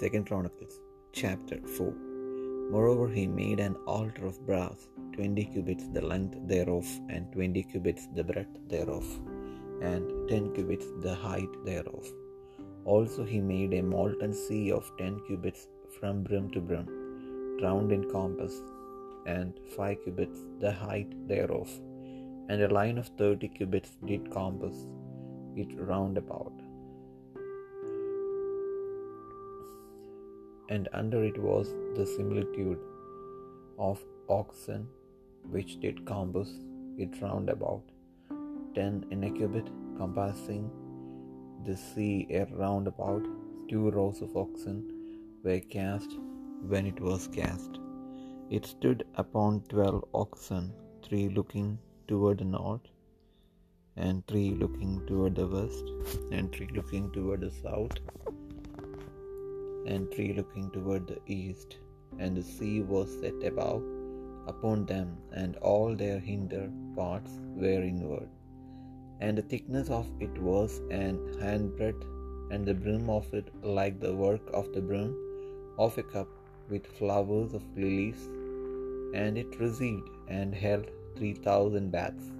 Second Chronicles chapter 4 Moreover, he made an altar of brass, twenty cubits the length thereof, and twenty cubits the breadth thereof, and ten cubits the height thereof. Also he made a molten sea of ten cubits from brim to brim, round in compass, and five cubits the height thereof, and a line of thirty cubits did compass it round about. And under it was the similitude of oxen which did compass it round about, ten in a cubit, compassing the sea round about. Two rows of oxen were cast when it was cast. It stood upon twelve oxen, three looking toward the north, and three looking toward the west, and three looking toward the south and three looking toward the east, and the sea was set above upon them, and all their hinder parts were inward. And the thickness of it was an handbreadth, and the brim of it like the work of the brim of a cup with flowers of lilies, and it received and held three thousand baths.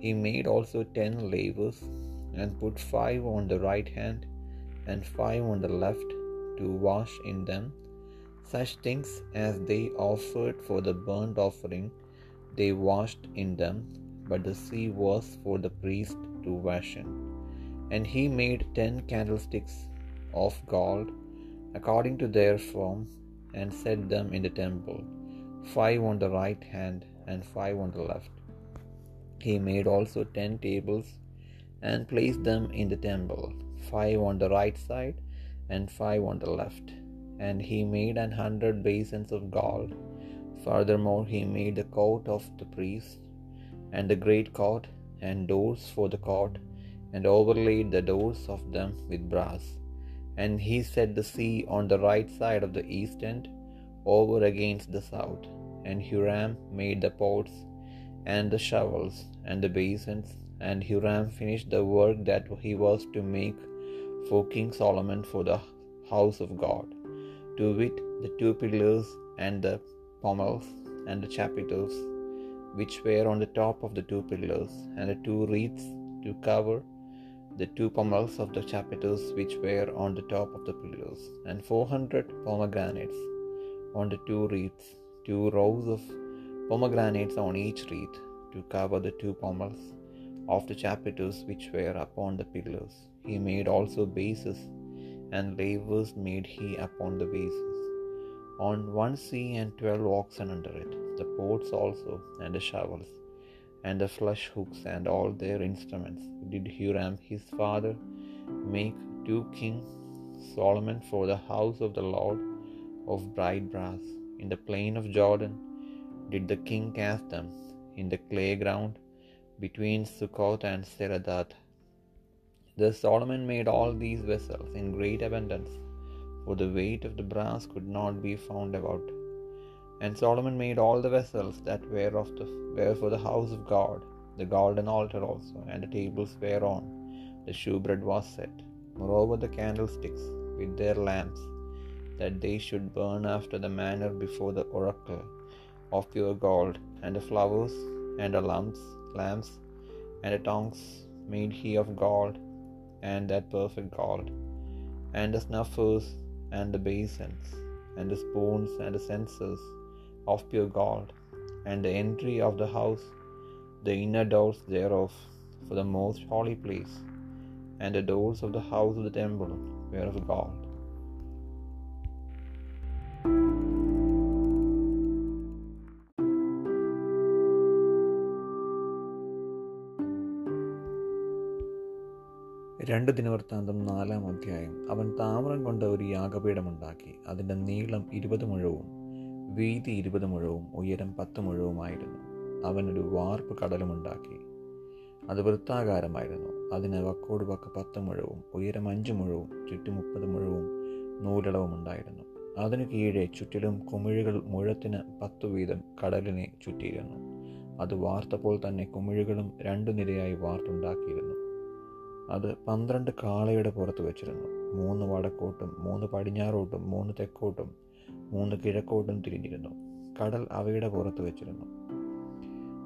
He made also ten lavers, and put five on the right hand and five on the left to wash in them such things as they offered for the burnt offering, they washed in them, but the sea was for the priest to wash in. And he made ten candlesticks of gold, according to their form, and set them in the temple, five on the right hand and five on the left. He made also ten tables, and placed them in the temple, five on the right side and five on the left. And he made an hundred basins of gold. Furthermore, he made the court of the priests, and the great court, and doors for the court, and overlaid the doors of them with brass. And he set the sea on the right side of the east end, over against the south. And Huram made the pots, and the shovels, and the basins, and Huram finished the work that he was to make for King Solomon for the house of God, to wit, the two pillars and the pommels and the chapiters which were on the top of the two pillars, and the two wreaths to cover the two pommels of the chapiters which were on the top of the pillars, and four hundred pomegranates on the two wreaths, two rows of pomegranates on each wreath to cover the two pommels of the chapiters which were upon the pillars. He made also bases, and lavers made he upon the bases. On one sea and twelve oxen under it, the pots also, and the shovels, and the flesh hooks, and all their instruments, did Huram his father make to King Solomon for the house of the Lord of bright brass. In the plain of Jordan did the king cast them, in the clay ground between Succoth and Zeredathah. Thus Solomon made all these vessels in great abundance, for the weight of the brass could not be found about. And Solomon made all the vessels that were of the were for the house of God, the golden altar also, and the tables whereon the shewbread was set. Moreover, the candlesticks with their lamps, that they should burn after the manner before the oracle of pure gold, and the flowers, and the lamps, lamps, and the tongues made he of gold, and that perfect gold, and the snuffers, and the basins, and the spoons, and the censers of pure gold, and the entry of the house, the inner doors thereof, for the most holy place, and the doors of the house of the temple were of gold. രണ്ട് ദിനവൃത്താന്തം നാലാം അധ്യായം. അവൻ താമരം കൊണ്ട് ഒരു യാഗപീഠമുണ്ടാക്കി. അതിന്റെ നീളം ഇരുപത് മുഴവും വീതി ഇരുപത് മുഴവും ഉയരം പത്ത് മുഴവുമായിരുന്നു. അവനൊരു വാർപ്പ് കടലുമുണ്ടാക്കി. അത് വൃത്താകാരമായിരുന്നു. അതിന് വക്കോട് വക്ക് പത്ത് മുഴവും ഉയരം അഞ്ച് മുഴവും ചുറ്റും മുപ്പത് മുഴവും നൂലളവും ഉണ്ടായിരുന്നു അതിനു കീഴേ ചുറ്റിലും കുമിഴുകൾ മുഴത്തിന് പത്തു വീതം കടലിനെ ചുറ്റിയിരുന്നു. അത് വാർത്തപ്പോൾ തന്നെ കുമിഴുകളും രണ്ടു നിരയായി വാർത്തുണ്ടാക്കിയിരുന്നു. അത് പന്ത്രണ്ട് കാളയുടെ പുറത്ത് വെച്ചിരുന്നു. മൂന്ന് വടക്കോട്ടും മൂന്ന് പടിഞ്ഞാറോട്ടും മൂന്ന് തെക്കോട്ടും മൂന്ന് കിഴക്കോട്ടും തിരിഞ്ഞിരുന്നു. കടൽ അവയുടെ പുറത്ത് വെച്ചിരുന്നു.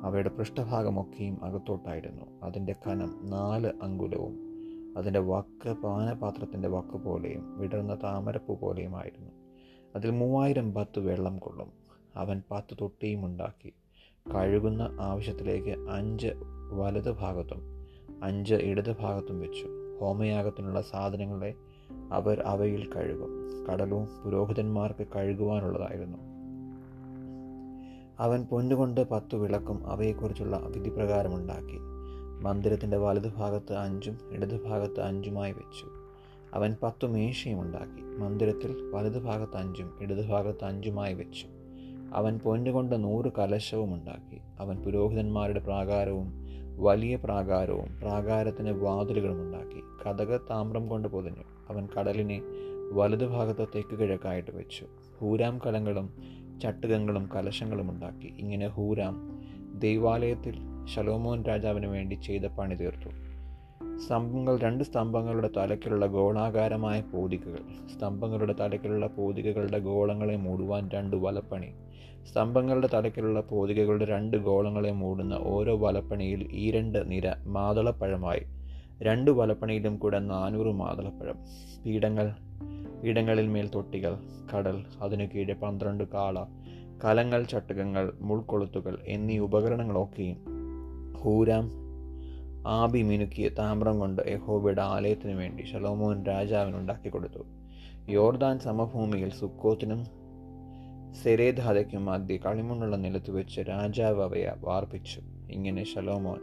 അവയുടെ പൃഷ്ഠഭാഗമൊക്കെയും അകത്തോട്ടായിരുന്നു. അതിന്റെ കനം നാല് അങ്കുലവും അതിന്റെ വക്ക് പാനപാത്രത്തിന്റെ വക്ക് പോലെയും വിടർന്ന താമരപ്പൂ പോലെയുമായിരുന്നു അതിൽ മൂവായിരം പത്ത് വെള്ളം കൊള്ളും. അവൻ പത്ത് തൊട്ടിയും ഉണ്ടാക്കി. കഴുകുന്ന ആവശ്യത്തിലേക്ക് അഞ്ച് വലത് ഭാഗത്തും അഞ്ച് ഇടത് ഭാഗത്തും വെച്ചു. ഹോമയാഗത്തിനുള്ള സാധനങ്ങളെ അവർ അവയിൽ കഴുകും. കടലും പുരോഹിതന്മാർക്ക് കഴുകുവാനുള്ളതായിരുന്നു. അവൻ പൊന്നുകൊണ്ട് പത്തു വിളക്കും അവയെക്കുറിച്ചുള്ള വിധിപ്രകാരമുണ്ടാക്കി. മന്ദിരത്തിന്റെ വലതുഭാഗത്ത് അഞ്ചും ഇടതുഭാഗത്ത് അഞ്ചുമായി വെച്ചു. അവൻ പത്തു മേശയും ഉണ്ടാക്കി മന്ദിരത്തിൽ വലതുഭാഗത്ത് അഞ്ചും ഇടതുഭാഗത്ത് അഞ്ചുമായി വെച്ചു. അവൻ പൊന്നുകൊണ്ട് നൂറ് കലശവും ഉണ്ടാക്കി അവൻ പുരോഹിതന്മാരുടെ പ്രാകാരവും വലിയ പ്രാകാരവും പ്രാകാരത്തിന് വാതിലുകളും ഉണ്ടാക്കി. കഥക താമ്രം കൊണ്ട് പൊതിഞ്ഞു. അവൻ കടലിനെ വലതുഭാഗത്ത് തെക്ക് കിഴക്കായിട്ട് വെച്ചു. ഹൂരാം കലങ്ങളും ചട്ടുകങ്ങളും കലശങ്ങളും ഉണ്ടാക്കി. ഇങ്ങനെ ഹൂരാം ദൈവാലയത്തിൽ ശലോമോൻ രാജാവിന് വേണ്ടി ചെയ്ത പണി തീർത്തു. സ്തംഭങ്ങൾ രണ്ട് സ്തംഭങ്ങളുടെ തലക്കിലുള്ള ഗോളാകാരമായ പോതികകൾ. സ്തംഭങ്ങളുടെ തലക്കിലുള്ള പോതികകളുടെ ഗോളങ്ങളെ മൂടുവാൻ രണ്ട് വലപ്പണി. സ്തംഭങ്ങളുടെ തലക്കിലുള്ള പോതികകളുടെ രണ്ട് ഗോളങ്ങളെ മൂടുന്ന ഓരോ വലപ്പണിയിൽ ഈ രണ്ട് നിര മാതളപ്പഴമായി. രണ്ട് വലപ്പണിയിലും കൂടെ നാനൂറ് മാതളപ്പഴം. പീഠങ്ങൾ പീഠങ്ങളിൽ മേൽ തൊട്ടികൾ കടൽ അതിനു കീഴെ പന്ത്രണ്ട് കാള കലങ്ങൾ ചട്ടുകങ്ങൾ മുൾക്കൊളുത്തുകൾ എന്നീ ഉപകരണങ്ങളൊക്കെയും ഹൂരാം ആബി മിനുക്കിയ താമ്രം കൊണ്ട് യഹോബയുടെ ആലയത്തിനു വേണ്ടി ഷലോമോൻ രാജാവിന് ഉണ്ടാക്കി കൊടുത്തു. യോർദാൻ സമഭൂമിയിൽ സുക്കോത്തിനും സെരേധാതയ്ക്കും മധ്യ കളിമണ്ണുള്ള നിലത്ത് വെച്ച് രാജാവ് അവയെ വാർപ്പിച്ചു. ഇങ്ങനെ ഷലോമോൻ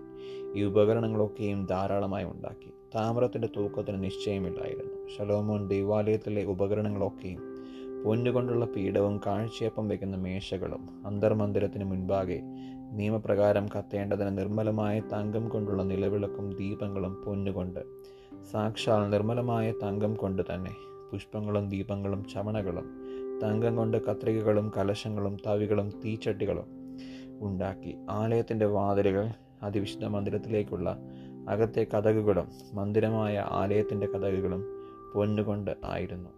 ഈ ഉപകരണങ്ങളൊക്കെയും ധാരാളമായി ഉണ്ടാക്കി. താമ്രത്തിന്റെ തൂക്കത്തിന് നിശ്ചയമില്ലായിരുന്നു. ഷലോമോൻ ദൈവാലയത്തിലെ ഉപകരണങ്ങളൊക്കെയും പൊന്നുകൊണ്ടുള്ള പീഠവും കാഴ്ചയപ്പം വയ്ക്കുന്ന മേശകളും അന്തർമന്ദിരത്തിന് മുൻപാകെ നിയമപ്രകാരം കത്തേണ്ടതിന് നിർമ്മലമായ തങ്കം കൊണ്ടുള്ള നിലവിളക്കും ദീപങ്ങളും പൊന്നുകൊണ്ട്. സാക്ഷാൽ നിർമ്മലമായ തങ്കം കൊണ്ട് തന്നെ. പുഷ്പങ്ങളും ദീപങ്ങളും ചവണകളും തങ്കം കൊണ്ട് കത്രികകളും കലശങ്ങളും തവികളും തീച്ചട്ടികളും ഉണ്ടാക്കി. ആലയത്തിന്റെ വാതിലുകൾ അതിവിശുദ്ധ മന്ദിരത്തിലേക്കുള്ള അകത്തെ കഥകുകളും മന്ദിരമായ ആലയത്തിന്റെ കഥകുകളും പൊന്നുകൊണ്ട് ആയിരുന്നു.